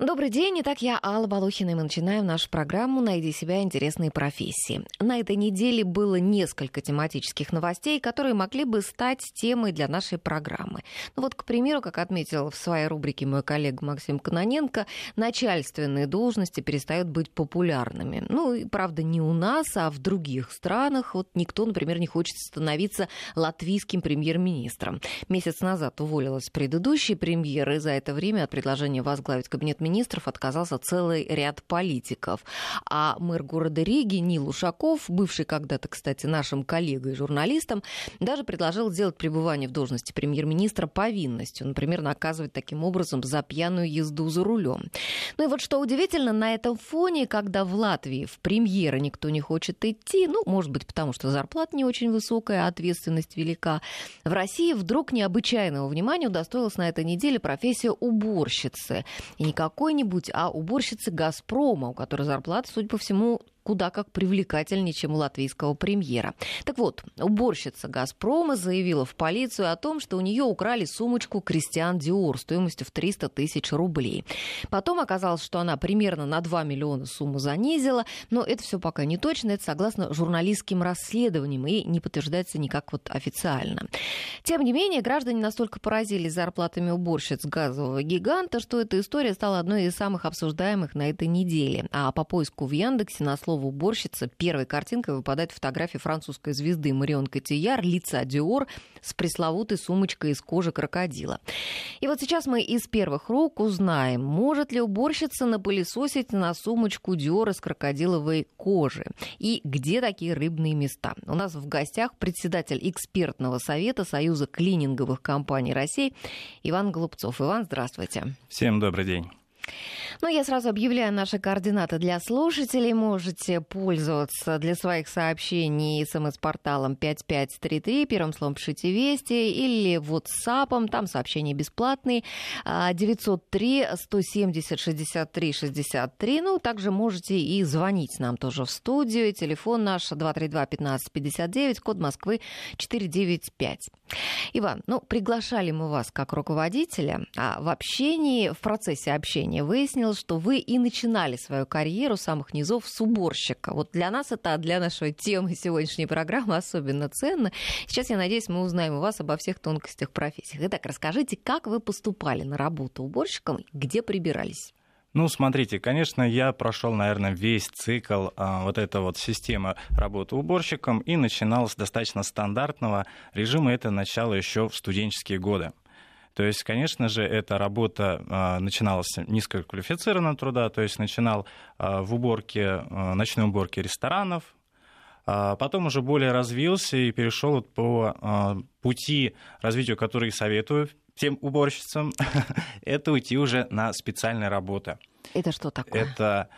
Добрый день, итак, я Алла Балухина, и мы начинаем нашу программу «Найди себя. Интересные профессии». На этой неделе было несколько тематических новостей, которые могли бы стать темой для нашей программы. Ну вот, к примеру, как отметил в своей рубрике мой коллега Максим Каноненко, начальственные должности перестают быть популярными. Ну, и, правда, не у нас, а в других странах. Вот никто, например, не хочет становиться латвийским премьер-министром. Месяц назад уволилась предыдущий премьер, и за это время от предложения возглавить кабинет министров отказался целый ряд политиков. А мэр города Риги Нил Ушаков, бывший когда-то, кстати, нашим коллегой и журналистом, даже предложил сделать пребывание в должности премьер-министра повинностью. Например, наказывать таким образом за пьяную езду за рулем. Ну и вот что удивительно, на этом фоне, когда в Латвии в премьеры никто не хочет идти, ну, может быть, потому что зарплата не очень высокая, а ответственность велика, в России вдруг необычайного внимания удостоилась на этой неделе профессия уборщицы. И никак какой-нибудь, а уборщицы «Газпрома», у которой зарплата, судя по всему, куда как привлекательнее, чем у латвийского премьера. Так вот, уборщица «Газпрома» заявила в полицию о том, что у нее украли сумочку «Кристиан Диор» стоимостью в 300 тысяч рублей. Потом оказалось, что она примерно на 2 миллиона сумму занизила, но это все пока не точно, это согласно журналистским расследованиям и не подтверждается никак вот официально. Тем не менее, граждане настолько поразились зарплатами уборщиц газового гиганта, что эта история стала одной из самых обсуждаемых на этой неделе. А по поиску в Яндексе на слово слово «уборщица» первой картинкой выпадает фотография французской звезды Марион Котияр, лица Диор с пресловутой сумочкой из кожи крокодила. И вот сейчас мы из первых рук узнаем, может ли уборщица напылесосить на сумочку Диор из крокодиловой кожи и где такие рыбные места. У нас в гостях председатель экспертного совета Союза клининговых компаний России Иван Голубцов. Иван, здравствуйте. Всем добрый день. Ну, я сразу объявляю наши координаты для слушателей. Можете пользоваться для своих сообщений смс-порталом 5533, первым словом пишите «Вести», или WhatsApp, там сообщения бесплатные, 903 170 63 63. Ну, также можете и звонить нам тоже в студию. Телефон наш 232 1559, код Москвы 495. Иван, ну, приглашали мы вас как руководителя, а в общении, в процессе общения выяснилось, что вы и начинали свою карьеру с самых низов с уборщика. Вот для нас это, для нашей темы сегодняшней программы особенно ценно. Сейчас, я надеюсь, мы узнаем у вас обо всех тонкостях профессии. Итак, расскажите, как вы поступали на работу уборщиком, где прибирались? Ну, смотрите, конечно, я прошел, наверное, весь цикл а, вот этой вот системы работы уборщиком и начинал с достаточно стандартного режима. Это начало еще в студенческие годы. То есть, конечно же, эта работа а, начиналась низкоквалифицированного труда, то есть начинал а, в уборке, а, ночной уборке ресторанов, потом уже более развился и перешел по а, пути развития, который советую всем уборщицам, это уйти уже на специальные работы. Это что такое? Это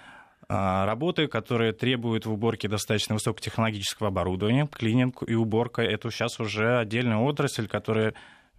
работы, которые требуют в уборке достаточно высокотехнологического оборудования. Клининг и уборка — это сейчас уже отдельная отрасль, которая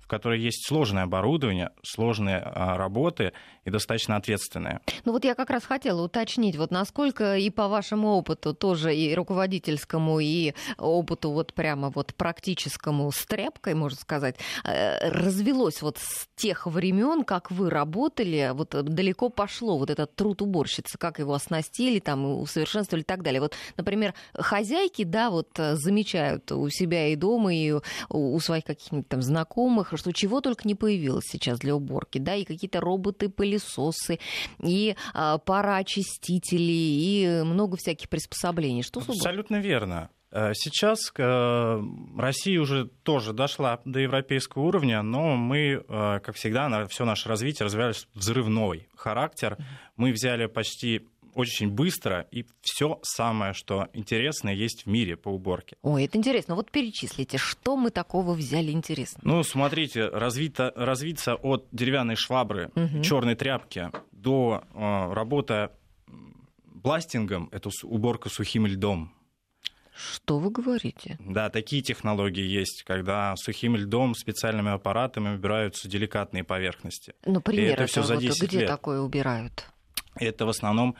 в которой есть сложное оборудование, сложные а, работы и достаточно ответственные. Ну вот я как раз хотела уточнить, вот насколько и по вашему опыту тоже и руководительскому, и опыту вот прямо вот практическому с тряпкой, можно сказать, э, развелось вот с тех времен, как вы работали, вот далеко пошло вот этот труд уборщицы, как его оснастили, там, усовершенствовали и так далее. Вот, например, хозяйки, да, вот замечают у себя и дома, и у своих каких-нибудь там знакомых, что чего только не появилось сейчас для уборки, да, и какие-то роботы-пылесосы, и а, пароочистители, и много всяких приспособлений. Что Абсолютно верно. Э, сейчас э, Россия уже тоже дошла до европейского уровня, но мы, э, как всегда, все наше развитие развивались взрывной характер. Мы взяли почти очень быстро, и все самое, что интересное, есть в мире по уборке. Ой, это интересно. Вот перечислите, что мы такого взяли интересно? Ну, смотрите, развито, развиться от деревянной швабры, угу. черной тряпки до э, работы бластингом, это уборка сухим льдом. Что вы говорите? Да, такие технологии есть, когда сухим льдом, специальными аппаратами убираются деликатные поверхности. Ну, пример, это, это все за 10 где лет. такое убирают? Это в основном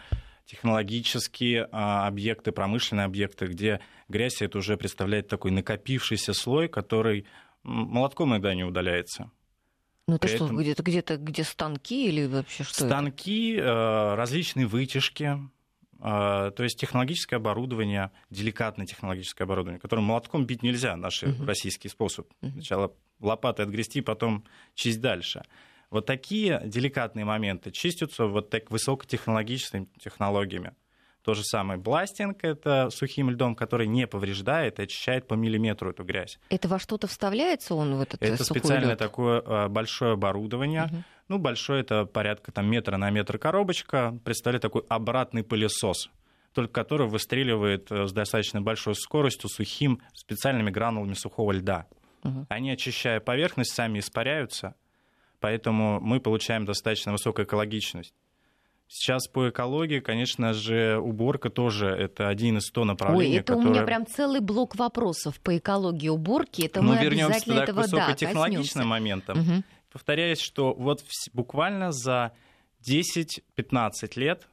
технологические а, объекты, промышленные объекты, где грязь это уже представляет такой накопившийся слой, который молотком иногда не удаляется. Ну это что, где-то где-то где станки или вообще что? Станки, это? различные вытяжки, то есть технологическое оборудование, деликатное технологическое оборудование, которым молотком бить нельзя, наш uh-huh. российский способ. Сначала лопатой отгрести, потом чисть дальше. Вот такие деликатные моменты чистятся вот так высокотехнологичными технологиями. То же самое бластинг, это сухим льдом, который не повреждает и очищает по миллиметру эту грязь. Это во что-то вставляется он в этот Это специальное лёд? такое а, большое оборудование. Угу. Ну, большое это порядка там, метра на метр коробочка. Представляет такой обратный пылесос только который выстреливает э, с достаточно большой скоростью сухим специальными гранулами сухого льда. Угу. Они, очищая поверхность, сами испаряются, поэтому мы получаем достаточно высокую экологичность. Сейчас по экологии, конечно же, уборка тоже это один из 100 направлений. Ой, это которые... у меня прям целый блок вопросов по экологии уборки. Это ну, мы вернемся тогда этого, к высокотехнологичным да, моментам. Угу. Повторяюсь, что вот буквально за 10-15 лет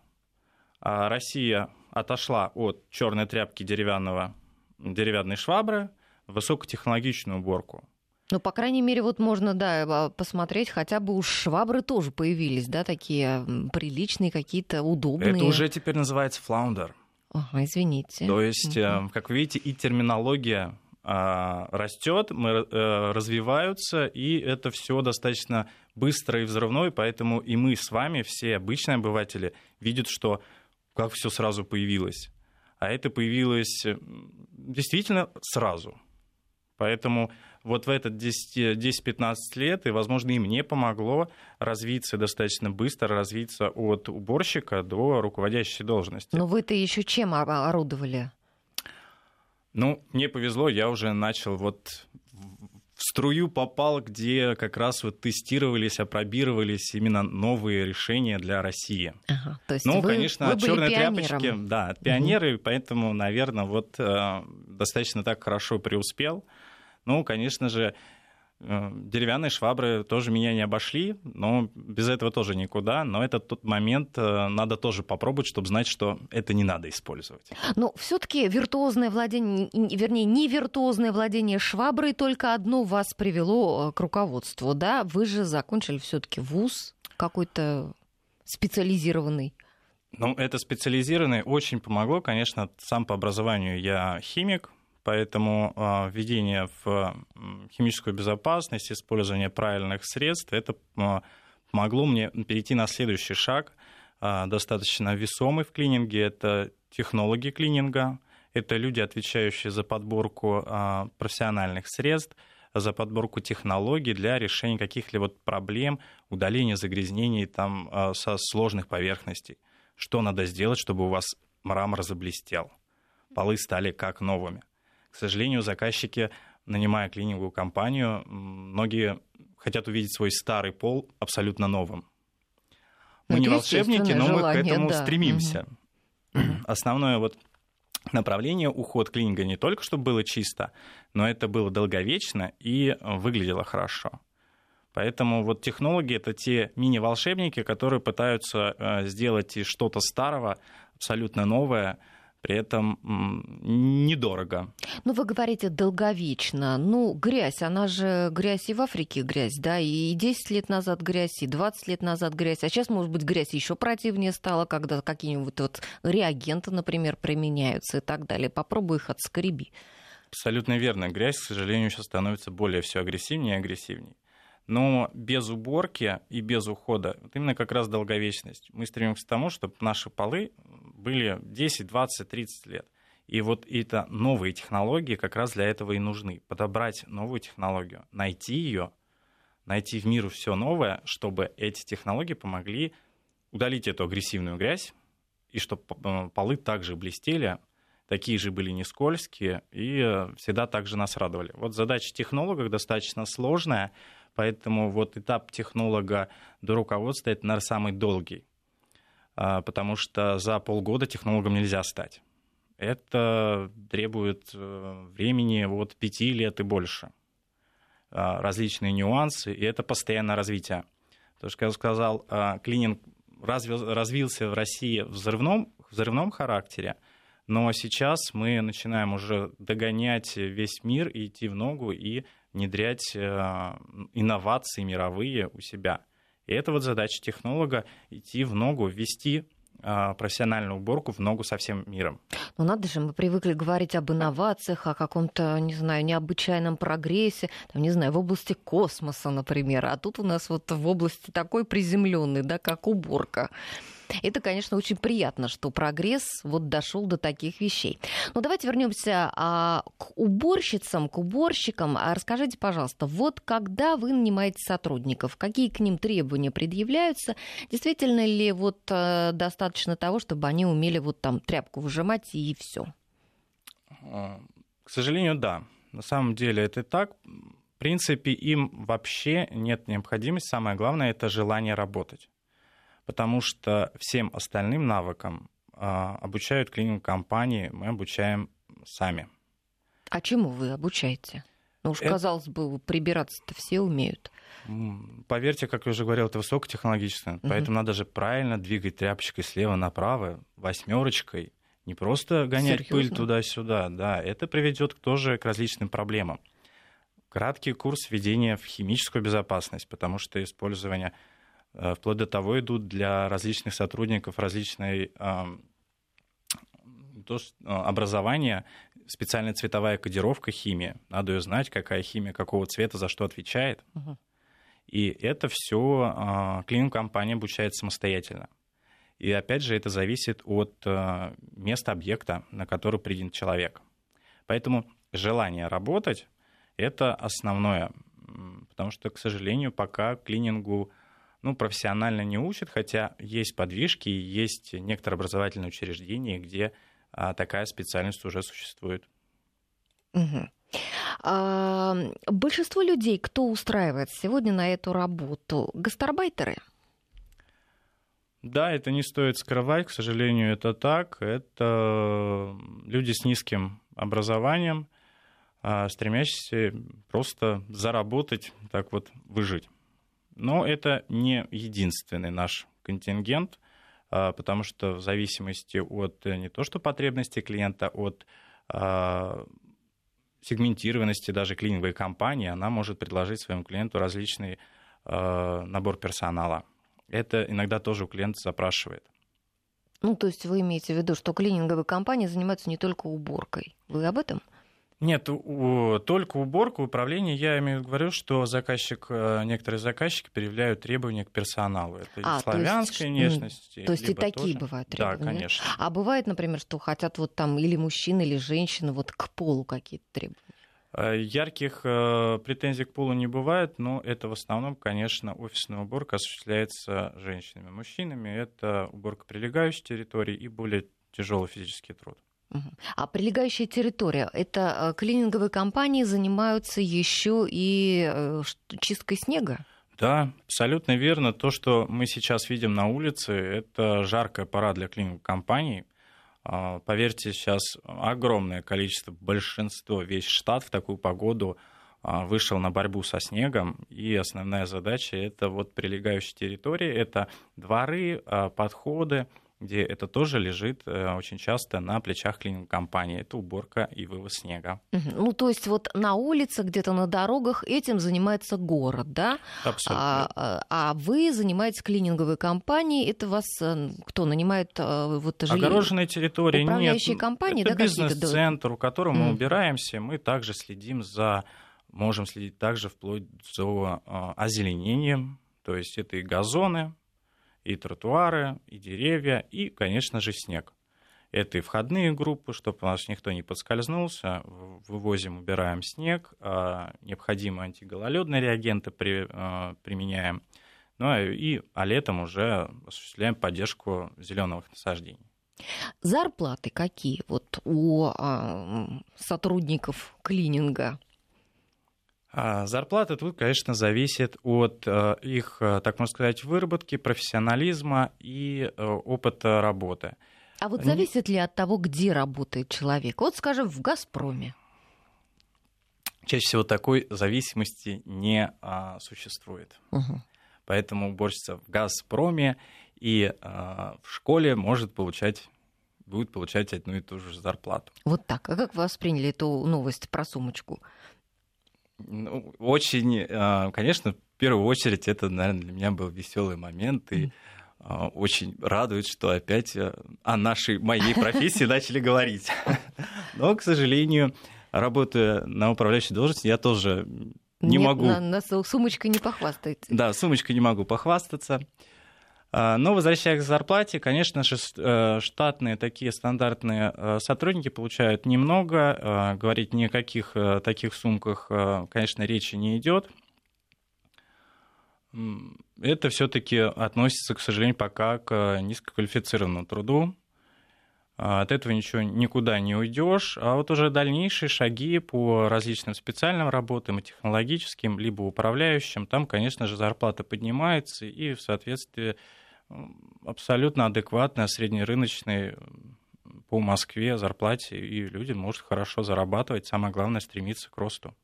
а, Россия отошла от черной тряпки деревянного, деревянной швабры в высокотехнологичную уборку. Ну, по крайней мере, вот можно, да, а, посмотреть, хотя бы уж швабры тоже появились, да, такие приличные, какие-то удобные. Это уже теперь называется флаундер. Ага, извините. То есть, угу. как вы видите, и терминология а, растет, мы, э, развиваются, и это все достаточно быстро и взрывное, поэтому и мы с вами, все обычные обыватели, видят, что как все сразу появилось. А это появилось действительно сразу. Поэтому вот в этот 10-15 лет, и, возможно, и мне помогло развиться достаточно быстро, развиться от уборщика до руководящей должности. Но вы-то еще чем орудовали? Ну, мне повезло, я уже начал вот в струю попал, где как раз вот тестировались, опробировались именно новые решения для России. Ага, то есть ну, вы, конечно, вы черные тряпочки, да, пионеры, угу. поэтому, наверное, вот э, достаточно так хорошо преуспел. Ну, конечно же, э, деревянные швабры тоже меня не обошли, но без этого тоже никуда. Но это тот момент, э, надо тоже попробовать, чтобы знать, что это не надо использовать. Но все-таки виртуозное владение, вернее, не виртуозное владение шваброй только одно вас привело э, к руководству, да? Вы же закончили все-таки вуз какой-то специализированный. Ну, это специализированное очень помогло. Конечно, сам по образованию я химик, Поэтому а, введение в химическую безопасность, использование правильных средств, это а, помогло мне перейти на следующий шаг, а, достаточно весомый в клининге. Это технологи клининга, это люди, отвечающие за подборку профессиональных средств, за подборку технологий для решения каких-либо проблем, удаления загрязнений там, со сложных поверхностей. Что надо сделать, чтобы у вас мрамор заблестел, полы стали как новыми. К сожалению, заказчики, нанимая клининговую компанию, многие хотят увидеть свой старый пол абсолютно новым. Мы ну, не волшебники, но желание, мы к этому да. стремимся. Угу. Основное вот направление уход клининга не только чтобы было чисто, но это было долговечно и выглядело хорошо. Поэтому вот технологи — это те мини-волшебники, которые пытаются э, сделать из что-то старого абсолютно новое — при этом недорого. Ну, вы говорите долговечно. Ну, грязь, она же грязь и в Африке грязь, да, и 10 лет назад грязь, и 20 лет назад грязь, а сейчас, может быть, грязь еще противнее стала, когда какие-нибудь вот реагенты, например, применяются и так далее. Попробуй их отскреби. Абсолютно верно. Грязь, к сожалению, сейчас становится более все агрессивнее и агрессивнее. Но без уборки и без ухода, вот именно как раз долговечность. Мы стремимся к тому, чтобы наши полы были 10, 20, 30 лет. И вот это новые технологии как раз для этого и нужны. Подобрать новую технологию, найти ее, найти в миру все новое, чтобы эти технологии помогли удалить эту агрессивную грязь, и чтобы э, полы также блестели, такие же были не скользкие, и э, всегда также нас радовали. Вот задача технологов достаточно сложная, поэтому вот этап технолога до руководства — это, наверное, самый долгий. А, потому что за полгода технологом нельзя стать. Это требует э, времени от пяти лет и больше. А, различные нюансы, и это постоянное развитие. То, что я сказал, а, клининг развился в России в взрывном, взрывном характере, но сейчас мы начинаем уже догонять весь мир и идти в ногу и внедрять инновации мировые у себя. И это вот задача технолога идти в ногу, ввести а, профессиональную уборку в ногу со всем миром. Ну надо же, мы привыкли говорить об инновациях, о каком-то, не знаю, необычайном прогрессе, там, не знаю, в области космоса, например, а тут у нас вот в области такой приземленной, да, как уборка. Это, конечно, очень приятно, что прогресс вот дошел до таких вещей. Но давайте вернемся а, к уборщицам, к уборщикам. А расскажите, пожалуйста, вот когда вы нанимаете сотрудников, какие к ним требования предъявляются? Действительно ли вот а, достаточно того, чтобы они умели вот там тряпку выжимать и все? А, к сожалению, да. На самом деле это так. В принципе, им вообще нет необходимости. Самое главное это желание работать потому что всем остальным навыкам а, обучают клининг-компании, мы обучаем сами. А чему вы обучаете? Ну уж, это... казалось бы, прибираться-то все умеют. Поверьте, как я уже говорил, это высокотехнологично, угу. поэтому надо же правильно двигать тряпочкой слева направо, восьмерочкой, не просто гонять Серьезно? пыль туда-сюда, да, это приведет тоже к различным проблемам. Краткий курс введения в химическую безопасность, потому что использование вплоть до того идут для различных сотрудников различной то, образования специальная цветовая кодировка химии. Надо ее знать, какая химия какого цвета за что отвечает. Uh-huh. И это все а, клининг-компания обучает самостоятельно. И опять же, это зависит от а, места объекта, на который принят человек. Поэтому желание работать — это основное. Потому что, к сожалению, пока клинингу ну, профессионально не учат, хотя есть подвижки, есть некоторые образовательные учреждения, где а, такая специальность уже существует. Угу. А, большинство людей, кто устраивает сегодня на эту работу, гастарбайтеры? Да, это не стоит скрывать, к сожалению, это так. Это люди с низким образованием, а, стремящиеся просто заработать, так вот, выжить. Но это не единственный наш контингент, а, потому что в зависимости от э, не то что потребностей клиента, от а, сегментированности даже клининговой компании, она может предложить своему клиенту различный а, набор персонала. Это иногда тоже у клиента запрашивает. Ну, то есть вы имеете в виду, что клининговые компании занимаются не только уборкой. Вы об этом? Нет, у, только уборку, управление. Я имею в виду, говорю, что заказчик, э, некоторые заказчики предъявляют требования к персоналу. Это а, славянской то есть, внешности. То есть и такие тоже. бывают требования? Да, конечно. А бывает, например, что хотят вот там или мужчины, или женщины вот к полу какие-то требования? Э, ярких э, претензий к полу не бывает, но это в основном, конечно, офисная уборка осуществляется женщинами. Мужчинами это уборка прилегающей территории и более тяжелый физический труд. А прилегающая территория, это э, клининговые компании занимаются еще и э, чисткой снега? Да, абсолютно верно. То, что мы сейчас видим на улице, это жаркая пора для клининговых компаний. А, поверьте, сейчас огромное количество, большинство, весь штат в такую погоду а, вышел на борьбу со снегом, и основная задача — это вот прилегающие территории, это дворы, а, подходы, где это тоже лежит э, очень часто на плечах клининг-компании. Это уборка и вывоз снега. Ну, то есть вот на улице, где-то на дорогах этим занимается город, да? Абсолютно. А, а вы занимаетесь клининговой компанией. Это вас э, кто нанимает э, вот жилье? Огороженные территории Управляющие нет. компании, это да, бизнес-центр, у которого мы убираемся. Мы также следим за, можем следить также вплоть до озеленением. То есть это и газоны, и тротуары, и деревья, и, конечно же, снег. Это и входные группы, чтобы у нас никто не подскользнулся. Вывозим, убираем снег, а, необходимые антигололедные реагенты при, а, применяем. Ну и а летом уже осуществляем поддержку зеленых насаждений. Зарплаты какие вот у сотрудников клининга? А, зарплата тут, конечно, зависит от э, их, э, так можно сказать, выработки, профессионализма и э, опыта работы. А вот зависит ли от того, где работает человек? Вот, скажем, в «Газпроме». Чаще всего такой зависимости не а, существует. Угу. Поэтому уборщица в «Газпроме» и а, в школе может получать будет получать одну и ту же зарплату. Вот так. А как вы восприняли эту новость про сумочку? Ну, очень, конечно, в первую очередь это, наверное, для меня был веселый момент, и очень радует, что опять о нашей, моей профессии начали говорить. Но, к сожалению, работая на управляющей должности, я тоже не Нет, могу... На, на сумочкой не похвастаете. Да, сумочкой не могу похвастаться. А, но возвращаясь к зарплате, конечно же, э, штатные такие стандартные э, сотрудники получают немного. Э, говорить ни о каких таких сумках, конечно, речи не идет. Это все-таки относится, к сожалению, пока к низкоквалифицированному труду. А, от этого ничего никуда не уйдешь. А вот уже дальнейшие шаги по различным специальным работам и технологическим, либо управляющим, там, конечно же, зарплата поднимается и в соответствии абсолютно адекватной, среднерыночной по Москве зарплате, и люди могут хорошо зарабатывать. Самое главное, стремиться к росту.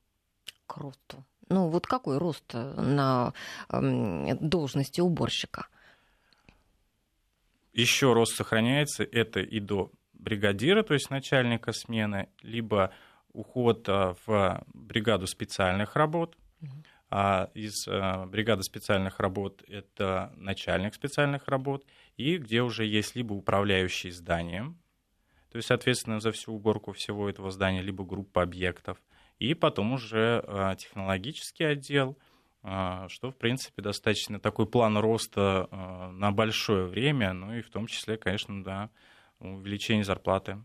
К росту. Ну вот какой рост на должности уборщика? еще рост сохраняется, это и до бригадира, то есть начальника смены, либо уход а, в бригаду специальных работ. А из а, бригады специальных работ это начальник специальных работ, и где уже есть либо управляющий зданием, то есть, соответственно, за всю уборку всего этого здания, либо группа объектов, и потом уже а, технологический отдел – а, что, в принципе, достаточно такой план роста на большое время, ну и в том числе, конечно, да, увеличение зарплаты.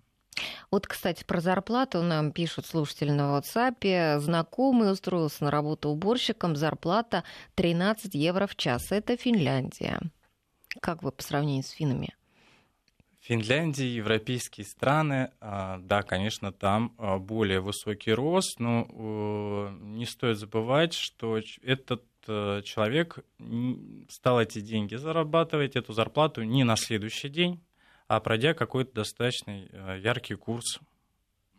Вот, кстати, про зарплату нам пишут слушатели на WhatsApp. Знакомый устроился на работу уборщиком, зарплата 13 евро в час. Это Финляндия. Как вы по сравнению с финами? Финляндия, европейские страны, а, да, конечно, там а, более высокий рост, но не стоит забывать, что этот э, человек стал эти деньги зарабатывать, эту зарплату не на следующий день, а пройдя какой-то достаточно э, яркий курс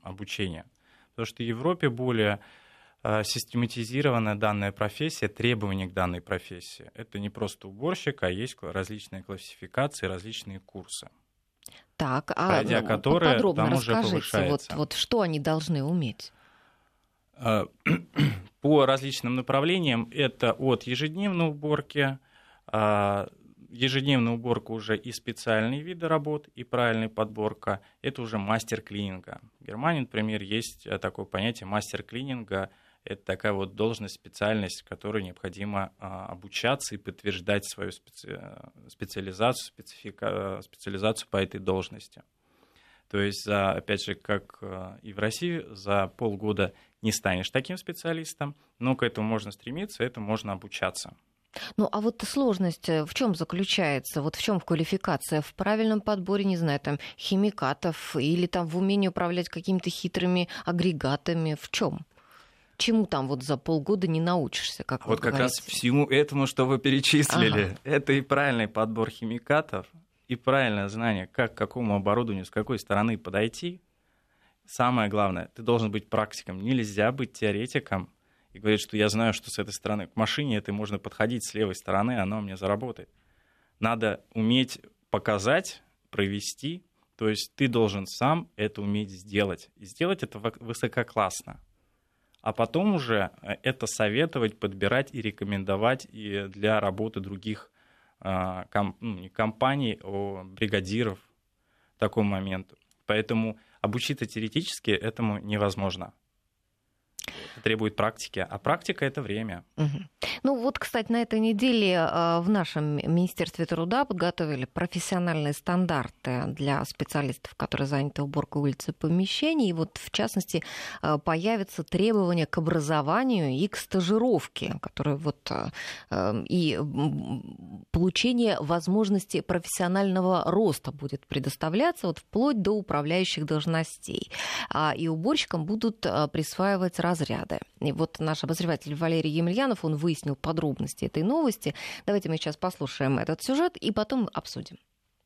обучения. Потому что в Европе более э, систематизированная данная профессия, требования к данной профессии. Это не просто уборщик, а есть различные классификации, различные курсы. Так, а пройдя ну, которые, подробно там расскажите, уже вот, вот что они должны уметь? А, по различным направлениям это от ежедневной уборки, а, ежедневная уборка уже и специальные виды работ, и правильная подборка, это уже мастер клининга. В Германии, например, есть такое понятие мастер клининга – это такая вот должность, специальность, которой необходимо а, обучаться и подтверждать свою специ... специализацию, специфика... специализацию по этой должности. То есть, за, опять же, как и в России, за полгода не станешь таким специалистом, но к этому можно стремиться, этому можно обучаться. Ну, а вот сложность э, в чем заключается? Вот в чем квалификация? В правильном подборе, не знаю, там, химикатов или там в умении управлять какими-то хитрыми агрегатами? В чем? чему там вот за полгода не научишься, как Вот как говорите. раз всему этому, что вы перечислили. Ага. Это и правильный подбор химикатов, и правильное знание, как к какому оборудованию, с какой стороны подойти. Самое главное, ты должен быть практиком. Нельзя быть теоретиком и говорить, что я знаю, что с этой стороны к машине это можно подходить с левой стороны, оно у меня заработает. Надо уметь показать, провести, то есть ты должен сам это уметь сделать. И сделать это высококлассно а потом уже э, это советовать, подбирать и рекомендовать и для работы других а, ну, компаний, а бригадиров в таком момент. Поэтому обучиться теоретически этому невозможно требует практики, а практика это время. Ну вот, кстати, на этой неделе а, в нашем Министерстве труда подготовили профессиональные стандарты для специалистов, которые заняты уборкой улиц и помещений. И вот, в частности, а, появятся требования к образованию и к стажировке, которые вот а, и получение возможности профессионального роста будет предоставляться вот вплоть до управляющих должностей. И уборщикам будут присваивать разряды. И вот наш обозреватель Валерий Емельянов, он выяснил подробности этой новости. Давайте мы сейчас послушаем этот сюжет и потом обсудим.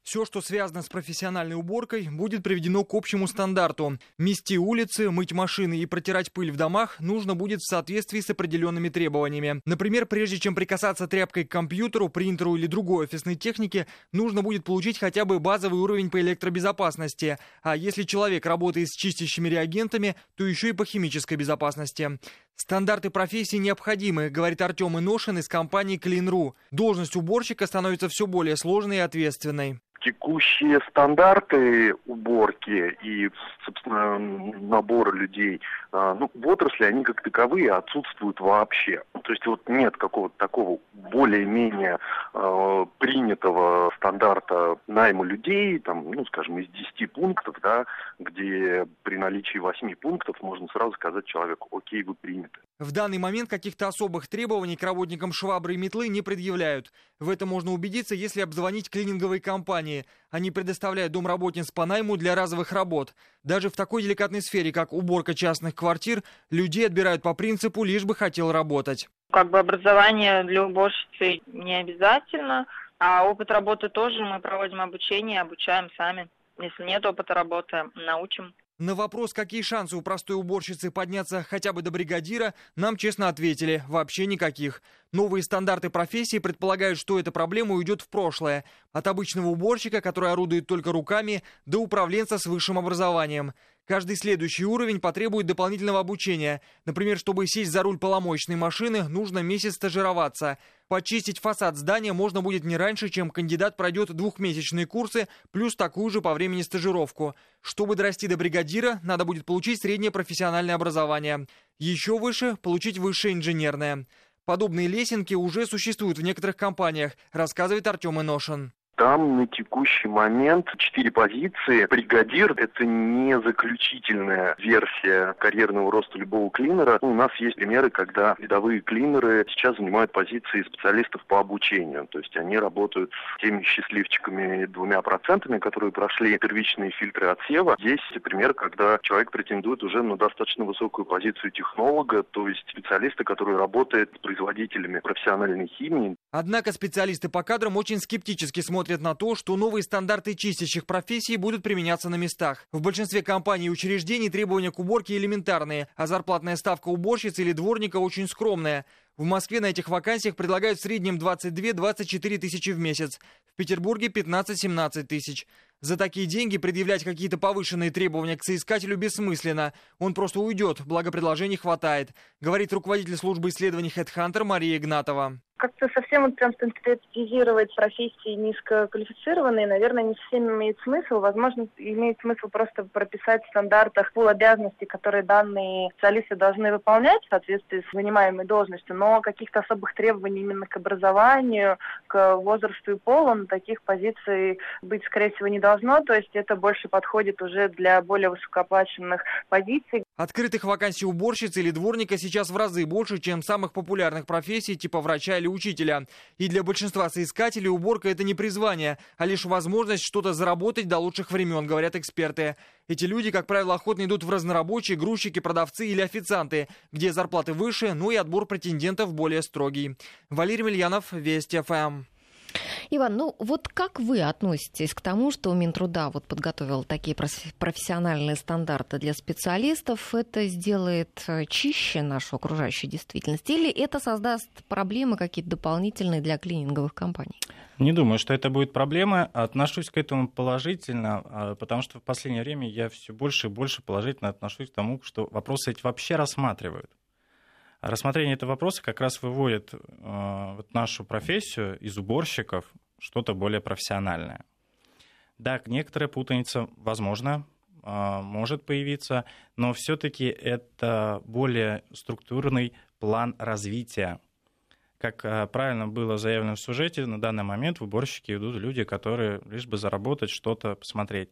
Все, что связано с профессиональной уборкой, будет приведено к общему стандарту. Мести улицы, мыть машины и протирать пыль в домах нужно будет в соответствии с определенными требованиями. Например, прежде чем прикасаться тряпкой к компьютеру, принтеру или другой офисной технике, нужно будет получить хотя бы базовый уровень по электробезопасности. А если человек работает с чистящими реагентами, то еще и по химической безопасности. Стандарты профессии необходимы, говорит Артем Иношин из компании Clean.ru. Должность уборщика становится все более сложной и ответственной текущие стандарты уборки и, собственно, набора людей, а, ну, в отрасли они как таковые отсутствуют вообще. То есть вот нет какого-то такого более-менее э, принятого стандарта найма людей, там, ну, скажем, из 10 пунктов, да, где при наличии 8 пунктов можно сразу сказать человеку, окей, вы приняты. В данный момент каких-то особых требований к работникам швабры и метлы не предъявляют. В этом можно убедиться, если обзвонить клининговые компании. Они предоставляют домработниц по найму для разовых работ. Даже в такой деликатной сфере, как уборка частных квартир, людей отбирают по принципу «лишь бы хотел работать». Как бы образование для уборщицы не обязательно, а опыт работы тоже мы проводим обучение, обучаем сами. Если нет опыта работы, научим. На вопрос, какие шансы у простой уборщицы подняться хотя бы до бригадира, нам честно ответили – вообще никаких. Новые стандарты профессии предполагают, что эта проблема уйдет в прошлое. От обычного уборщика, который орудует только руками, до управленца с высшим образованием. Каждый следующий уровень потребует дополнительного обучения. Например, чтобы сесть за руль поломоечной машины, нужно месяц стажироваться. Почистить фасад здания можно будет не раньше, чем кандидат пройдет двухмесячные курсы, плюс такую же по времени стажировку. Чтобы дорасти до бригадира, надо будет получить среднее профессиональное образование. Еще выше – получить высшее инженерное. Подобные лесенки уже существуют в некоторых компаниях, рассказывает Артем Иношин. Там на текущий момент четыре позиции. Бригадир — это не заключительная версия карьерного роста любого клинера. У нас есть примеры, когда рядовые клинеры сейчас занимают позиции специалистов по обучению. То есть они работают с теми счастливчиками двумя процентами, которые прошли первичные фильтры отсева. Есть пример, когда человек претендует уже на достаточно высокую позицию технолога, то есть специалиста, который работает с производителями профессиональной химии. Однако специалисты по кадрам очень скептически смотрят на то, что новые стандарты чистящих профессий будут применяться на местах. В большинстве компаний и учреждений требования к уборке элементарные, а зарплатная ставка уборщицы или дворника очень скромная. В Москве на этих вакансиях предлагают в среднем 22-24 тысячи в месяц, в Петербурге 15-17 тысяч. За такие деньги предъявлять какие-то повышенные требования к соискателю бессмысленно. Он просто уйдет, благо предложений хватает, говорит руководитель службы исследований HeadHunter Мария Игнатова как-то совсем вот прям конкретизировать профессии низкоквалифицированные, наверное, не совсем имеет смысл. Возможно, имеет смысл просто прописать в стандартах пул обязанностей, которые данные специалисты должны выполнять в соответствии с занимаемой должностью, но каких-то особых требований именно к образованию, к возрасту и полу на таких позиций быть, скорее всего, не должно. То есть это больше подходит уже для более высокооплаченных позиций. Открытых вакансий уборщицы или дворника сейчас в разы больше, чем самых популярных профессий типа врача или учителя. И для большинства соискателей уборка это не призвание, а лишь возможность что-то заработать до лучших времен, говорят эксперты. Эти люди, как правило, охотно идут в разнорабочие, грузчики, продавцы или официанты, где зарплаты выше, ну и отбор претендентов более строгий. Валерий Мильянов, Вести ФМ. Иван, ну вот как вы относитесь к тому, что Минтруда вот подготовил такие профессиональные стандарты для специалистов? Это сделает э, чище нашу окружающую действительность? Или это создаст проблемы какие-то дополнительные для клининговых компаний? Не думаю, что это будет проблема. Отношусь к этому положительно, а, потому что в последнее время я все больше и больше положительно отношусь к тому, что вопросы эти вообще рассматривают. Рассмотрение этого вопроса как раз выводит э, вот нашу профессию из уборщиков что-то более профессиональное. Да, некоторая путаница, возможно, э, может появиться, но все-таки это более структурный план развития. Как э, правильно было заявлено в сюжете, на данный момент в уборщики идут люди, которые лишь бы заработать, что-то посмотреть.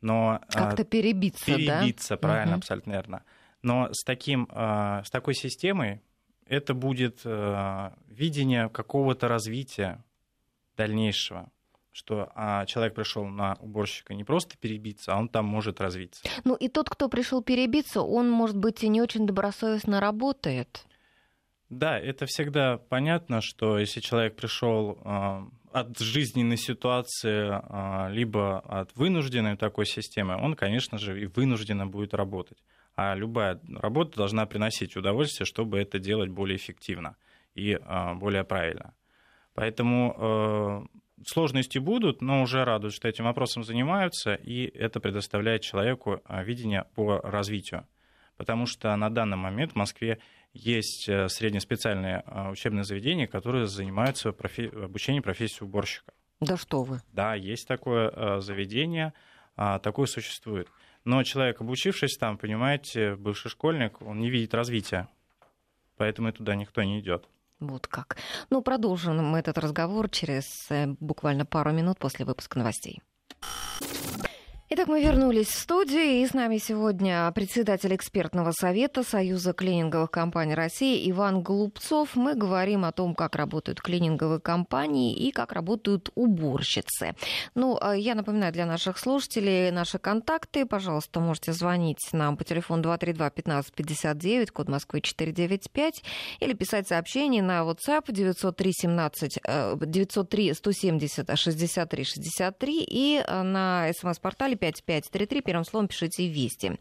Но, Как-то перебиться, перебиться, да? правильно, угу. абсолютно верно. Но с, таким, а, с такой системой это будет а, видение какого-то развития дальнейшего что а, человек пришел на уборщика не просто перебиться, а он там может развиться. Ну и тот, кто пришел перебиться, он, может быть, и не очень добросовестно работает. Да, это всегда понятно, что если человек пришел э, от жизненной ситуации, э, либо от вынужденной такой системы, он, конечно же, и вынужденно будет работать а любая работа должна приносить удовольствие, чтобы это делать более эффективно и а, более правильно. Поэтому э, сложности будут, но уже радует, что этим вопросом занимаются, и это предоставляет человеку а, видение по развитию. Потому что на данный момент в Москве есть э, среднеспециальные а, учебные заведения, которые занимаются профи... обучением профессии уборщика. Да что вы. Да, есть такое э, заведение, такое существует. Но человек, обучившись там, понимаете, бывший школьник, он не видит развития, поэтому и туда никто не идет. Вот как. Ну, продолжим мы этот разговор через э, буквально пару минут после выпуска новостей. Итак, мы вернулись в студию, и с нами сегодня председатель экспертного совета Союза клининговых компаний России Иван Голубцов. Мы говорим о том, как работают клининговые компании и как работают уборщицы. Ну, а я напоминаю для наших слушателей наши контакты. Пожалуйста, можете звонить нам по телефону 232-1559, код Москвы 495, или писать сообщение на WhatsApp 903 17 903 170 63 63 и э, на смс-портале 5533. Первым словом пишите «Вести».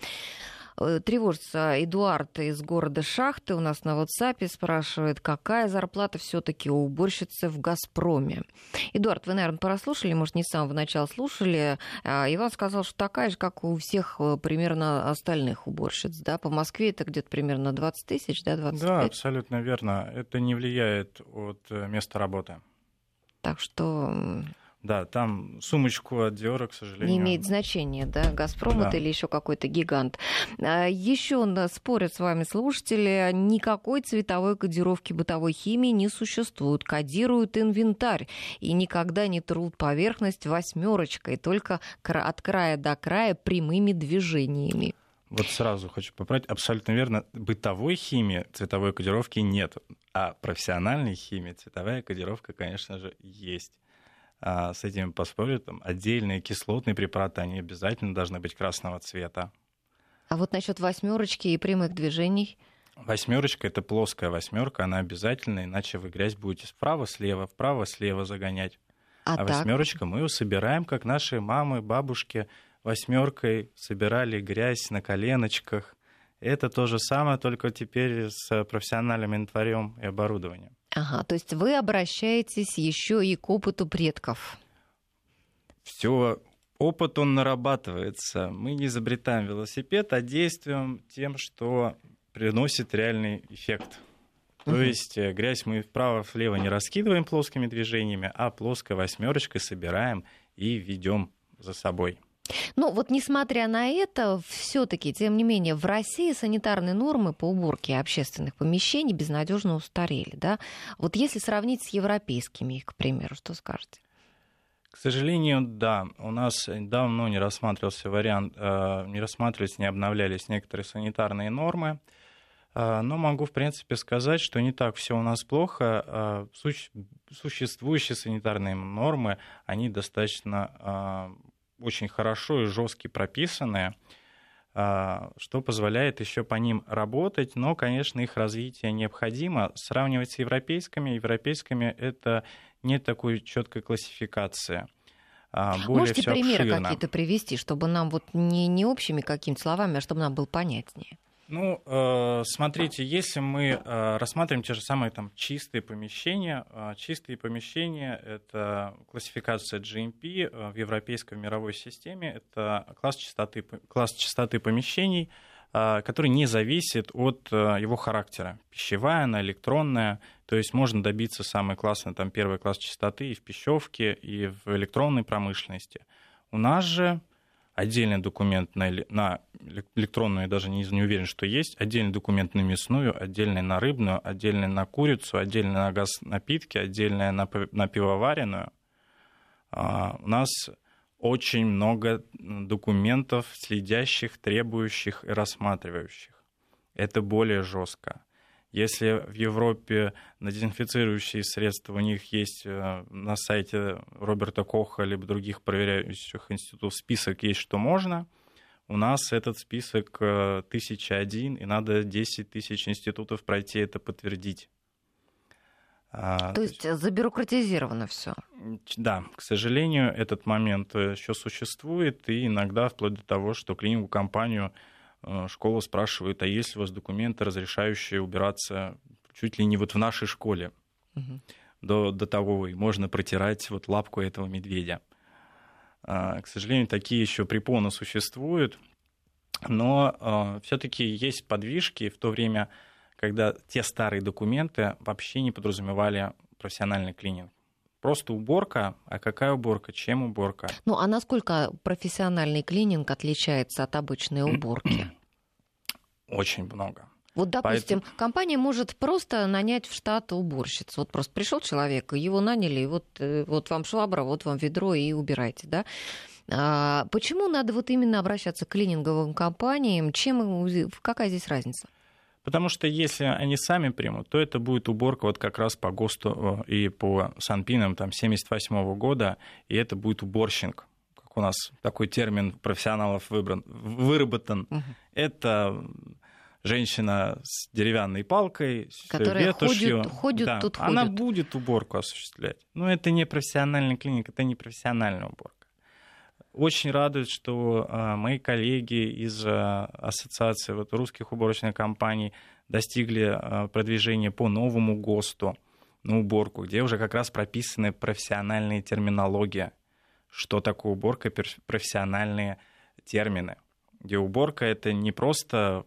Э, тревожится Эдуард из города Шахты. У нас на WhatsApp спрашивает, какая зарплата все-таки у уборщицы в «Газпроме». Эдуард, вы, наверное, прослушали, может, не с самого начала слушали. А, Иван сказал, что такая же, как у всех э, примерно остальных уборщиц. Да? По Москве это где-то примерно 20 тысяч, да, 25? Да, абсолютно верно. Это не влияет от э, места работы. Так что да, там сумочку от Диора, к сожалению. Не имеет значения, да, Газпром да. это или еще какой-то гигант. А, еще спорят с вами слушатели, никакой цветовой кодировки бытовой химии не существует. Кодируют инвентарь и никогда не трут поверхность восьмерочкой, только от края до края прямыми движениями. Вот сразу хочу поправить, абсолютно верно. Бытовой химии цветовой кодировки нет, а профессиональной химии цветовая кодировка, конечно же, есть. А, с этим поспорят. Там, отдельные кислотные препараты, они обязательно должны быть красного цвета. А вот насчет восьмерочки и прямых движений? Восьмерочка это плоская восьмерка, она обязательно, иначе вы грязь будете вправо-слева, вправо-слева загонять. А, а восьмерочка мы ее собираем, как наши мамы, бабушки восьмеркой собирали грязь на коленочках. Это то же самое, только теперь с профессиональным инвентарем и оборудованием. Ага, то есть вы обращаетесь еще и к опыту предков. Все, опыт он нарабатывается. Мы не изобретаем велосипед, а действуем тем, что приносит реальный эффект. То угу. есть э, грязь мы вправо-влево не раскидываем плоскими движениями, а плоской восьмерочкой собираем и ведем за собой. Ну вот несмотря на это, все-таки, тем не менее, в России санитарные нормы по уборке общественных помещений безнадежно устарели. Да? Вот если сравнить с европейскими, к примеру, что скажете? К сожалению, да. У нас давно не рассматривался вариант, э, не рассматривались, не обновлялись некоторые санитарные нормы. Э, но могу, в принципе, сказать, что не так все у нас плохо. Э, существующие санитарные нормы, они достаточно очень хорошо и жестко прописанные, а, что позволяет еще по ним работать, но, конечно, их развитие необходимо. Сравнивать с европейскими, европейскими это нет такой четкой классификации. А, более Можете примеры какие-то привести, чтобы нам вот не, не общими какими-то словами, а чтобы нам было понятнее? Ну, э, смотрите, если мы э, рассматриваем те же самые там чистые помещения, э, чистые помещения — это классификация GMP в европейской мировой системе, это класс чистоты, класс чистоты помещений, который не зависит от его характера. Пищевая она, электронная, то есть можно добиться самый классный там первый класс чистоты и в пищевке, и в электронной промышленности. У нас же отдельный документ на, на электронную, я даже не, не уверен, что есть, отдельный документ на мясную, отдельный на рыбную, отдельный на курицу, отдельный на газ напитки, отдельный на, на пивоваренную. А, у нас очень много документов, следящих, требующих и рассматривающих. Это более жестко. Если в Европе на дезинфицирующие средства у них есть э, на сайте Роберта Коха либо других проверяющих институтов список есть, что можно, у нас этот список э, тысяча один, и надо 10 тысяч институтов пройти это подтвердить. А, то есть забюрократизировано все. Да, к сожалению, этот момент э, еще существует, и иногда вплоть до того, что клинику компанию Э, школа спрашивает, а есть у вас документы, разрешающие убираться чуть ли не вот в нашей школе. Угу. До, до того и можно протирать вот лапку этого медведя. А, к сожалению, такие еще препоны существуют, но а, все-таки есть подвижки в то время, когда те старые документы вообще не подразумевали профессиональный клининг. Просто уборка, а какая уборка, чем уборка? Ну, а насколько профессиональный клининг отличается от обычной уборки? Очень много. Вот, допустим, Поэтому... компания может просто нанять в штат уборщиц. Вот просто пришел человек, его наняли, и вот, э, вот вам швабра, вот вам ведро, и убирайте, да? А почему надо вот именно обращаться к клининговым компаниям? Чем, какая здесь разница? Потому что если они сами примут, то это будет уборка вот как раз по ГОСТу э, и по Санпинам там 78 года, и это будет уборщик как у нас такой термин профессионалов выбран, выработан. Угу. Это женщина с деревянной палкой, Которая ветошью. Ходит, ходит, да, тут она ходит. будет уборку осуществлять. Но это не профессиональный клиник, это не профессиональная уборка. Очень радует, что а, мои коллеги из а, ассоциации вот, русских уборочных компаний достигли а, продвижения по новому ГОСТу на уборку, где уже как раз прописаны профессиональные терминология, что такое уборка, профессиональные термины, где уборка это не просто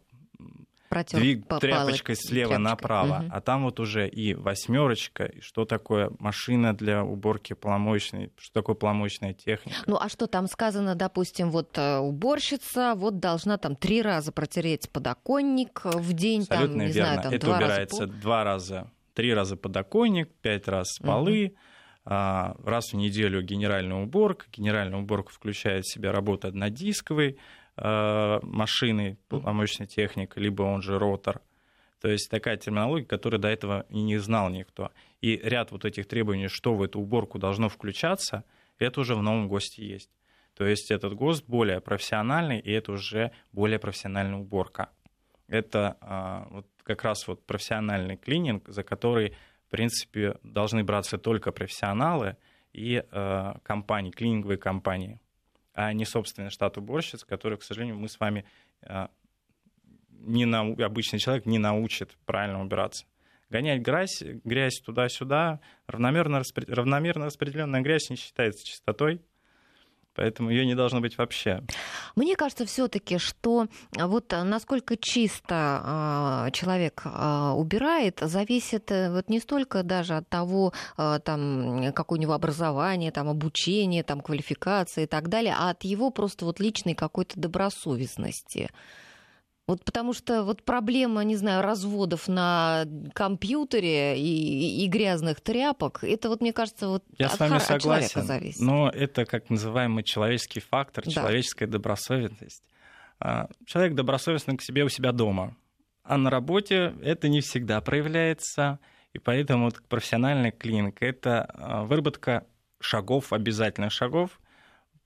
протер двиг тряпочкой слева тряпочкой. направо, угу. а там вот уже и восьмерочка, и что такое машина для уборки поломоечной, что такое поломоечная техника. Ну а что там сказано, допустим, вот э, уборщица вот должна там три раза протереть подоконник в день, Абсолютно там, не верно. знаю, там Это два убирается раза два раза, три раза подоконник, пять раз полы. Угу раз в неделю генеральная уборка. Генеральная уборка включает в себя работу однодисковой Э, машины, помощной техника, либо он же ротор. То есть такая терминология, которую до этого и не знал никто. И ряд вот этих требований, что в эту уборку должно включаться, это уже в новом ГОСТе есть. То есть этот ГОСТ более профессиональный, и это уже более профессиональная уборка. Это а, вот как раз вот профессиональный клининг, за который, в принципе, должны браться только профессионалы и а, компании, клининговые компании а не собственный штат уборщиц, который, к сожалению, мы с вами а, не на, обычный человек не научит правильно убираться. Гонять грязь, грязь туда-сюда, равномерно, распри... равномерно распределенная грязь не считается чистотой, Поэтому ее не должно быть вообще. Мне кажется все-таки, что а, вот а, насколько чисто э, человек убирает, зависит э, вот не столько даже от того, там, какое у него образование, там, обучение, там, квалификация и так далее, а от его просто вот личной какой-то добросовестности. Вот потому что вот проблема, не знаю, разводов на компьютере и, и грязных тряпок, это вот, мне кажется, вот Я от, с вами от согласен, зависит. но это так называемый человеческий фактор, да. человеческая добросовестность. А, человек добросовестный к себе у себя дома, а на работе это не всегда проявляется, и поэтому вот профессиональный клининг — это а, выработка шагов, обязательных шагов,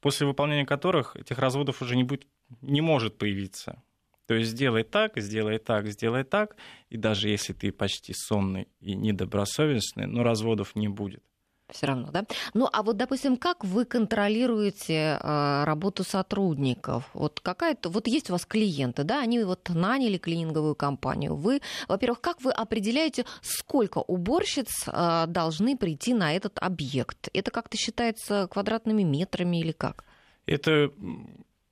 после выполнения которых этих разводов уже не, будет, не может появиться. То есть сделай так, сделай так, сделай так, и даже если ты почти сонный и недобросовестный, но разводов не будет. Все равно, да? Ну, а вот, допустим, как вы контролируете э, работу сотрудников? Вот какая-то, вот есть у вас клиенты, да, они вот наняли клининговую компанию. Вы, во-первых, как вы определяете, сколько уборщиц э, должны прийти на этот объект? Это как-то считается квадратными метрами или как? Это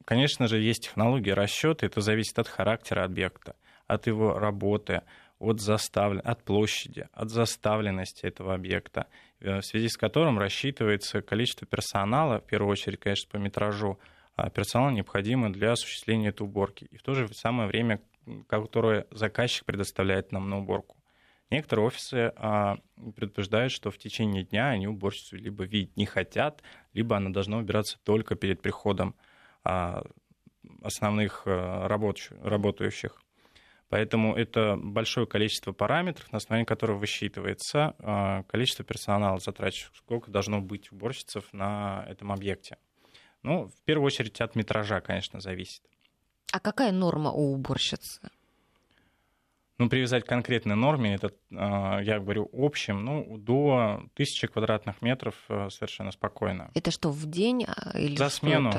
Конечно же, есть технологии расчета, это зависит от характера объекта, от его работы, от, заставлен... от площади, от заставленности этого объекта, э, в связи с которым рассчитывается количество персонала, в первую очередь, конечно, по метражу, а персонала необходимо для осуществления этой уборки, и в то же самое время, которое заказчик предоставляет нам на уборку. Некоторые офисы а, предупреждают, что в течение дня они уборщицу либо видеть не хотят, либо она должна убираться только перед приходом основных э, работающих. Поэтому это большое количество параметров, на основании которых высчитывается а, количество персонала затрачивающих, сколько должно быть уборщицев на этом объекте. Ну, в первую очередь от метража, конечно, зависит. А какая норма у уборщицы? Ну, привязать к конкретной норме, это, а, я говорю, общим, ну, до тысячи квадратных метров э, совершенно спокойно. Это что, в день или За смену.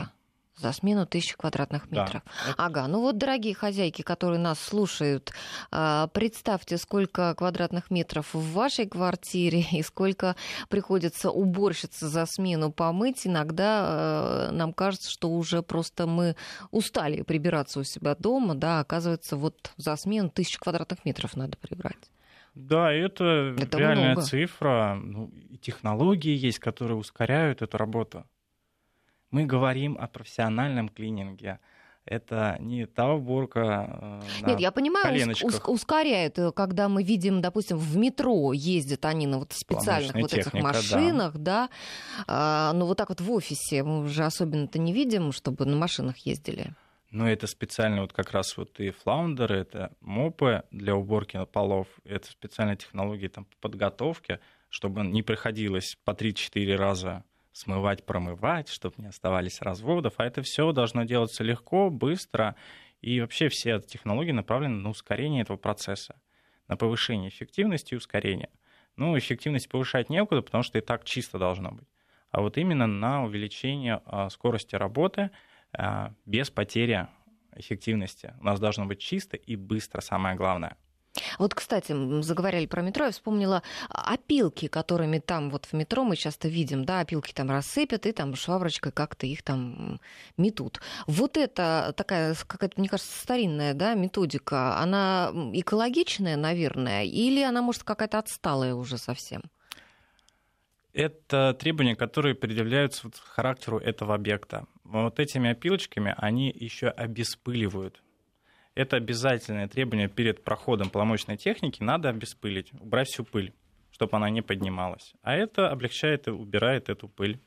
За смену тысячи квадратных метров. Да. Ага, ну вот, дорогие хозяйки, которые нас слушают, а, представьте, сколько квадратных метров в вашей квартире и сколько приходится уборщице за смену помыть. Иногда э, нам кажется, что уже просто мы устали прибираться у себя дома, да, оказывается, вот за смену тысячи квадратных метров надо прибрать. Да, это, Это реальная много. цифра. Ну, технологии есть, которые ускоряют эту работу. Мы говорим о профессиональном клининге. Это не та уборка э, Нет, я понимаю, коленочках. ус- ускоряет, э, когда мы видим, допустим, в метро ездят они на вот специальных Планочная вот этих техника, да. машинах, да. А, но вот так вот в офисе мы уже особенно-то не видим, чтобы на машинах ездили. Но это специально вот как раз вот и флаундеры, это мопы для уборки полов, это специальные технологии там, по подготовке, чтобы не приходилось по 3-4 раза смывать, промывать, чтобы не оставались разводов. А это все должно делаться легко, быстро. И вообще все технологии направлены на ускорение этого процесса, на повышение эффективности и ускорения. Ну, эффективность повышать некуда, потому что и так чисто должно быть. А вот именно на увеличение а, скорости работы а, без потери эффективности. У нас должно быть чисто и быстро, самое главное. Вот, кстати, заговорили про метро, я вспомнила опилки, которыми там вот в метро мы часто видим, да, опилки там рассыпят и там шваброчкой как-то их там метут. Вот это такая какая-то, мне кажется, старинная, да, методика, она экологичная, наверное, или она, может, какая-то отсталая уже совсем? Это требования, которые предъявляются вот характеру этого объекта. Вот этими опилочками они еще обеспыливают. Это обязательное требование перед проходом поломочной техники. Надо обеспылить, убрать всю пыль, чтобы она не поднималась. А это облегчает и убирает эту пыль.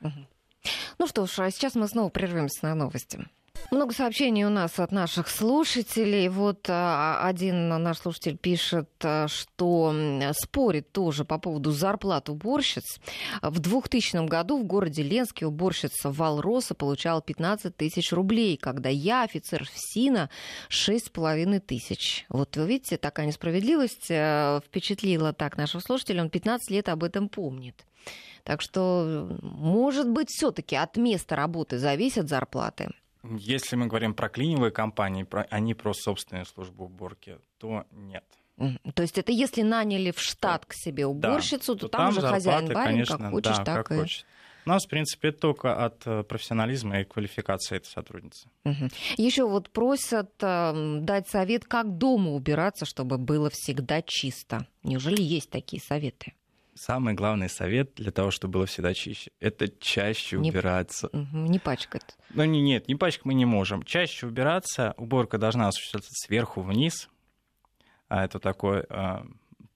Ну что ж, а сейчас мы снова прервемся на новости. Много сообщений у нас от наших слушателей. Вот а, один наш слушатель пишет, а, что спорит тоже по поводу зарплат уборщиц. В 2000 году в городе Ленске уборщица Валроса получала 15 тысяч рублей, когда я, офицер ФСИНа, 6,5 тысяч. Вот вы видите, такая несправедливость э, впечатлила так нашего слушателя. Он 15 лет об этом помнит. Так что, может быть, все-таки от места работы зависят зарплаты. Если мы говорим про клининговые компании, про, а не про собственную службу уборки, то нет. То есть это если наняли в штат к себе уборщицу, Да, то, там, уже хозяин зарплаты, барин, конечно, как хочешь, да, так как и... хочешь. У нас, в принципе, только от э, профессионализма и квалификации этой сотрудницы. Еще вот просят э, дать совет, как дома убираться, чтобы было всегда чисто. Неужели есть такие советы? Самый главный совет для того, чтобы было всегда чище, это чаще Не- убираться. Не пачкать. Ну не, нет, не пачкать мы не можем. Чаще убираться, уборка должна осуществляться сверху вниз. А это такое а,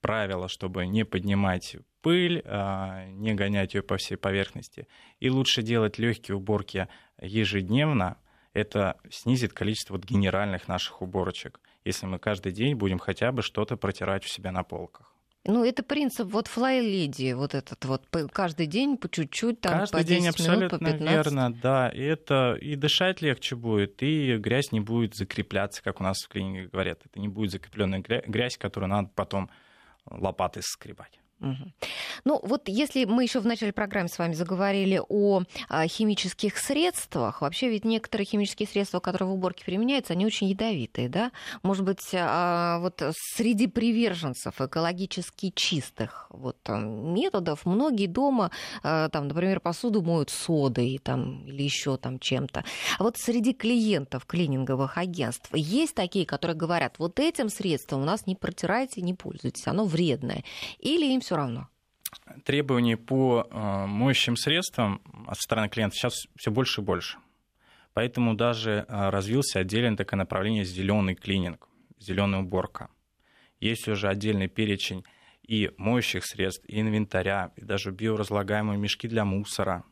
правило, чтобы не поднимать пыль, а, не гонять ее по всей поверхности. И лучше делать легкие уборки ежедневно. Это снизит количество вот генеральных наших уборочек, если мы каждый день будем хотя бы что-то протирать у себя на полках. Ну, это принцип вот флай-леди, вот этот вот, каждый день по чуть-чуть, там, Каждый по 10 день минут, абсолютно по 15. верно, да. И это и дышать легче будет, и грязь не будет закрепляться, как у нас в клинике говорят. Это не будет закрепленная гря- грязь, которую надо потом лопатой скребать. Ну, вот если мы еще в начале программы с вами заговорили о а, химических средствах, вообще ведь некоторые химические средства, которые в уборке применяются, они очень ядовитые, да? Может быть, а, вот среди приверженцев экологически чистых вот, методов многие дома, а, там, например, посуду моют содой там, или еще там чем-то. А вот среди клиентов клининговых агентств есть такие, которые говорят, вот этим средством у нас не протирайте, не пользуйтесь, оно вредное. Или им все равно? Требований по э, моющим средствам от стороны клиента сейчас все больше и больше. Поэтому даже э, развился отдельное такое направление зеленый клининг, зеленая уборка. Есть уже отдельный перечень и моющих средств, и инвентаря, и даже биоразлагаемые мешки для мусора,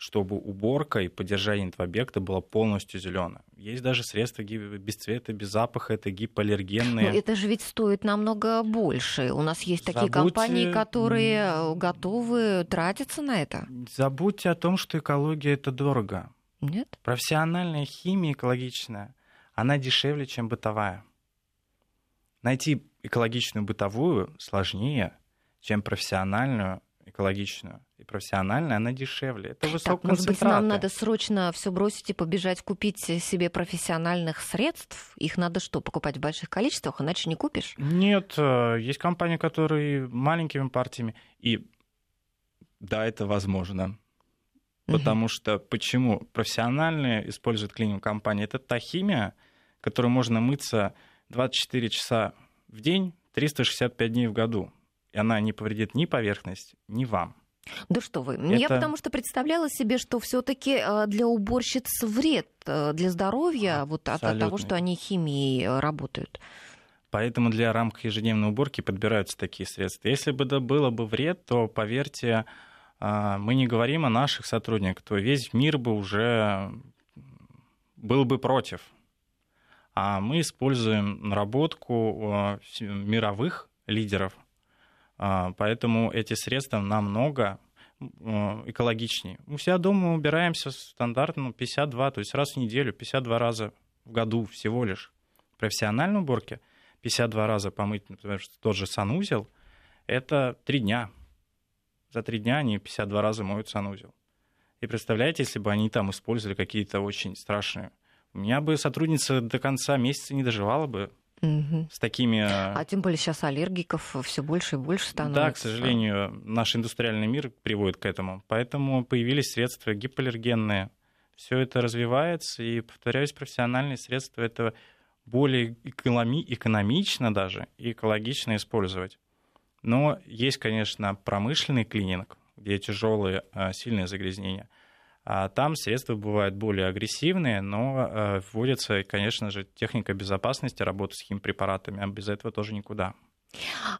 чтобы уборка и поддержание этого объекта было полностью зеленое. Есть даже средства без цвета, без запаха, это гипоаллергенные. Но это же ведь стоит намного больше. У нас есть такие Забудьте- компании, которые э, готовы тратиться на это. Забудьте о том, что экология это дорого. Нет? Профессиональная химия экологичная, она дешевле, чем бытовая. Найти экологичную бытовую сложнее, чем профессиональную экологичную и профессиональную, она дешевле. Это так, может быть, нам надо срочно все бросить и побежать купить себе профессиональных средств? Их надо что, покупать в больших количествах, иначе не купишь? Нет, э, есть компании, которые маленькими партиями. И да, это возможно. Потому что почему профессиональные используют клининг компании? Это та химия, которую можно мыться 24 часа в день, 365 дней в году. И она не повредит ни поверхность, ни вам. Да что вы. Это... Я потому что представляла себе, что все-таки э, для уборщиц вред э, для здоровья вот от, от того, что они химией э, работают. Поэтому для рамок ежедневной уборки подбираются такие средства. Если бы да было бы вред, то, поверьте, мы не говорим о наших сотрудниках, то весь мир бы уже был бы против. А мы используем наработку мировых лидеров – а, поэтому эти средства намного экологичнее. Мы все дома убираемся стандартно 52, то есть раз в неделю, 52 раза в году всего лишь. Профессиональной уборки 52 раза помыть, например, тот же санузел, это три дня. За три дня они 52 раза моют санузел. И представляете, если бы они там использовали какие-то очень страшные... У меня бы сотрудница до конца месяца не доживала бы угу. с такими... Э, а тем более сейчас аллергиков все больше и больше становится. Да, к сожалению, наш индустриальный мир приводит к этому. Поэтому появились средства гипоаллергенные. Все это развивается, и, повторяюсь, профессиональные средства это более экономи- экономично даже и экологично использовать. Но есть, конечно, промышленный клининг, где тяжелые, э, сильные загрязнения – а там средства бывают более агрессивные, но э, вводится, конечно же, техника безопасности работы с химпрепаратами, а без этого тоже никуда.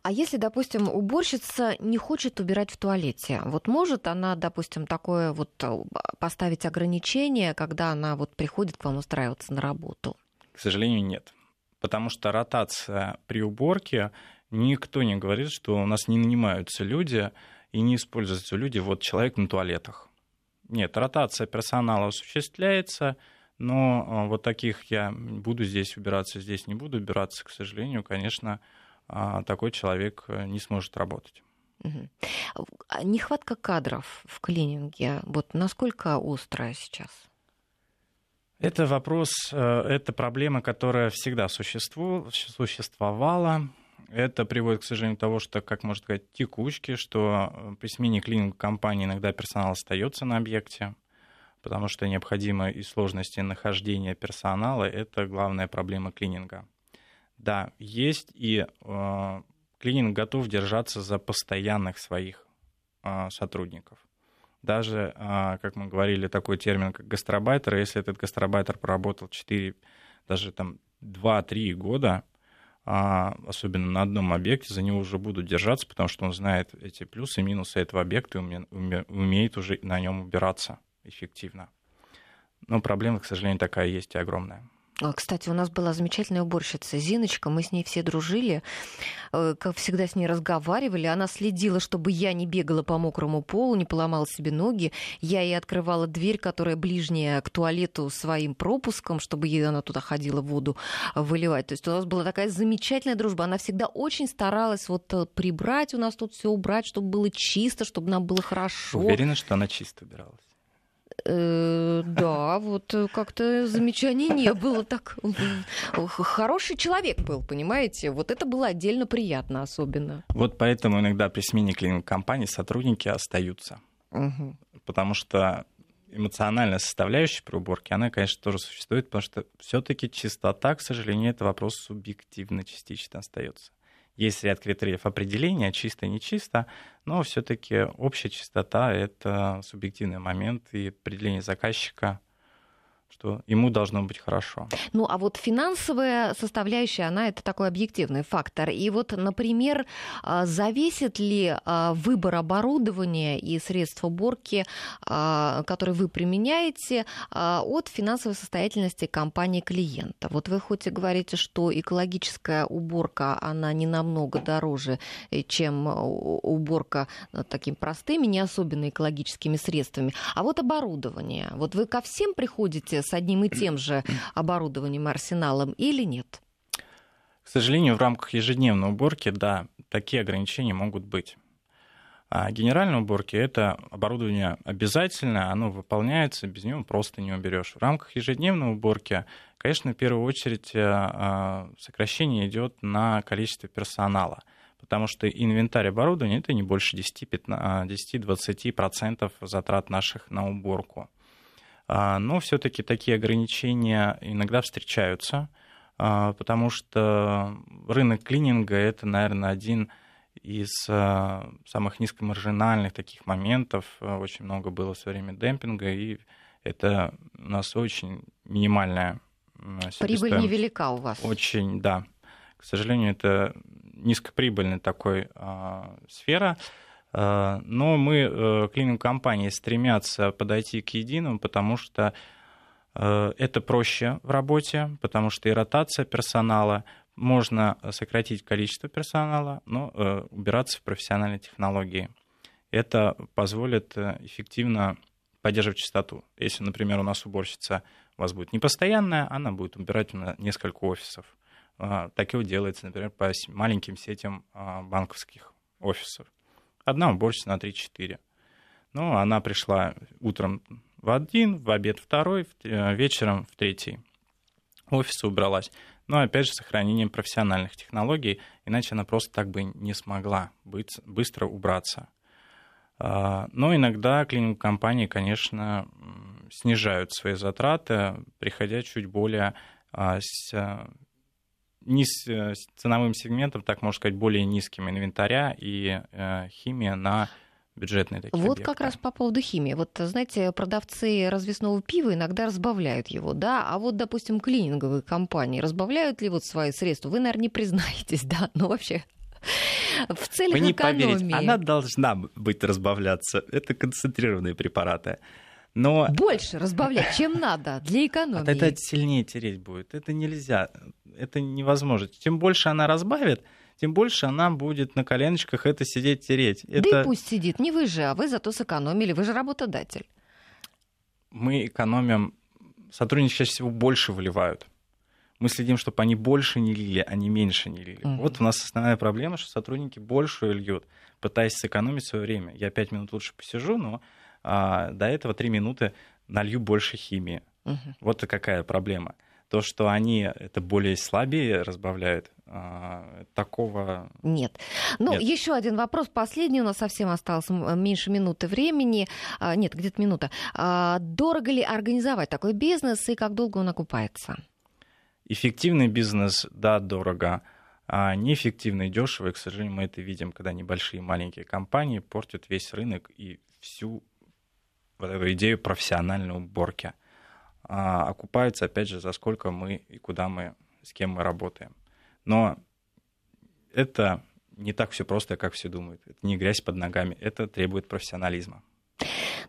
А если, допустим, уборщица не хочет убирать в туалете, вот может она, допустим, такое вот э, поставить ограничение, когда она вот приходит к вам устраиваться на работу? К сожалению, нет. Потому что ротация при уборке, никто не говорит, что у нас не нанимаются люди и не используются люди, вот человек на туалетах. Нет, ротация персонала осуществляется, но а, вот таких я буду здесь убираться, здесь не буду убираться, к сожалению, конечно, а, такой человек э, не сможет работать. Угу. Нехватка кадров в клининге, вот насколько острая сейчас? Это вопрос, э, это проблема, которая всегда существовала. Это приводит, к сожалению, к тому, что, как можно сказать, текучки, что э, при смене клининга компании иногда персонал остается на объекте, потому что необходимо и сложности нахождения персонала — это главная проблема клининга. Да, есть, и э, клининг готов держаться за постоянных своих э, сотрудников. Даже, э, как мы говорили, такой термин, как гастробайтер, если этот гастробайтер проработал 4, даже там 2-3 года, особенно на одном объекте, за него уже будут держаться, потому что он знает эти плюсы и минусы этого объекта и умеет уже на нем убираться эффективно. Но проблема, к сожалению, такая есть и огромная. А, кстати, у нас была замечательная уборщица Зиночка, мы с ней все дружили, э, как всегда с ней разговаривали. Она следила, чтобы я не бегала по мокрому полу, не поломала себе ноги. Я ей открывала дверь, которая ближняя к туалету своим пропуском, чтобы ей она туда ходила воду выливать. То есть у нас была такая замечательная дружба. Она всегда очень старалась вот э, прибрать у нас тут все убрать, чтобы было чисто, чтобы нам было хорошо. Уверена, что она чисто убиралась? Э, да, вот э, как-то замечаний не было. Так хороший человек был, понимаете? Вот это было отдельно приятно, особенно. Вот поэтому иногда при смене клининг компании сотрудники остаются. Угу. Потому что эмоциональная составляющая при уборке, она, конечно, тоже существует, потому что все-таки чистота, к сожалению, это вопрос субъективно частично остается. Есть ряд критериев определения, не чисто, но все-таки общая чистота — это субъективный момент, и определение заказчика что ему должно быть хорошо. Ну, а вот финансовая составляющая, она это такой объективный фактор. И вот, например, а, зависит ли а, выбор оборудования и средств уборки, а, которые вы применяете, от финансовой состоятельности компании клиента? Вот вы хоть и говорите, что экологическая уборка, она не намного дороже, э, чем уборка такими простыми, не особенно экологическими средствами. А вот оборудование. Вот вы ко всем приходите с одним и тем же оборудованием, арсеналом или нет? К сожалению, в рамках ежедневной уборки, да, такие ограничения могут быть. А генеральной уборки это оборудование обязательное, оно выполняется, без него просто не уберешь. В рамках ежедневной уборки, конечно, в первую очередь сокращение идет на количество персонала потому что инвентарь оборудования это не больше 10-20% затрат наших на уборку. А, но все-таки такие ограничения иногда встречаются, а, потому что рынок клининга это, наверное, один из а, самых низкомаржинальных таких моментов. Очень много было со время демпинга, и это у нас очень минимальная Прибыль невелика у вас. Очень, да. К сожалению, это низкоприбыльная такой сфера. Э, но мы, э, клининг-компании, стремятся подойти к единому, потому что э, это проще в работе, потому что и ротация персонала, можно сократить количество персонала, но убираться в профессиональной технологии. Это позволит эффективно поддерживать чистоту. Если, например, у нас уборщица у вас будет непостоянная, она будет убирать на несколько офисов. А, такое делается, например, по маленьким сетям а, банковских офисов. Одна уборщица на 3-4. Ну, она пришла утром в один, в обед второй, э, вечером в третий. Офис убралась. Но опять же, сохранением профессиональных технологий, иначе она просто так бы не смогла быть, быстро убраться. А, но иногда клининг-компании, конечно, снижают свои затраты, приходя чуть более с низ, э, ценовым сегментом, так можно сказать, более низким инвентаря и э, химия на бюджетные такие Вот объекты. как раз по поводу химии. Вот, знаете, продавцы развесного пива иногда разбавляют его, да, а вот, допустим, клининговые компании разбавляют ли вот свои средства? Вы, наверное, не признаетесь, да, но вообще в целях Вы не экономии. поверите, она должна быть разбавляться. Это концентрированные препараты. Но... Больше разбавлять, чем надо, для экономии. Это сильнее тереть будет. Это нельзя. Это невозможно. Чем больше она разбавит, тем больше она будет на коленочках это сидеть тереть. Да это... и пусть сидит, не вы же, а вы зато сэкономили, вы же работодатель. Мы экономим, сотрудники чаще всего больше выливают. Мы следим, чтобы они больше не лили, а не меньше не лили. Mm-hmm. Вот у нас основная проблема, что сотрудники больше льют, пытаясь сэкономить свое время. Я пять минут лучше посижу, но а, до этого три минуты налью больше химии. Угу. Вот какая проблема. То, что они это более слабее разбавляют, а, такого нет. Ну, нет. еще один вопрос, последний, у нас совсем осталось меньше минуты времени. А, нет, где-то минута. А, дорого ли организовать такой бизнес и как долго он окупается? Эффективный бизнес, да, дорого. А неэффективный, дешево, и, к сожалению, мы это видим, когда небольшие маленькие компании портят весь рынок и всю вот эту идею профессиональной уборки. А, окупается, опять же, за сколько мы и куда мы, с кем мы работаем. Но это не так все просто, как все думают. Это не грязь под ногами, это требует профессионализма.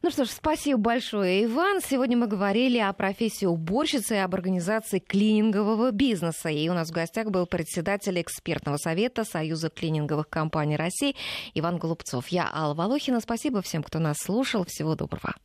Ну что ж, спасибо большое, Иван. Сегодня мы говорили о профессии уборщицы и об организации клинингового бизнеса. И у нас в гостях был председатель экспертного совета Союза клининговых компаний России Иван Голубцов. Я Алла Волохина. Спасибо всем, кто нас слушал. Всего доброго.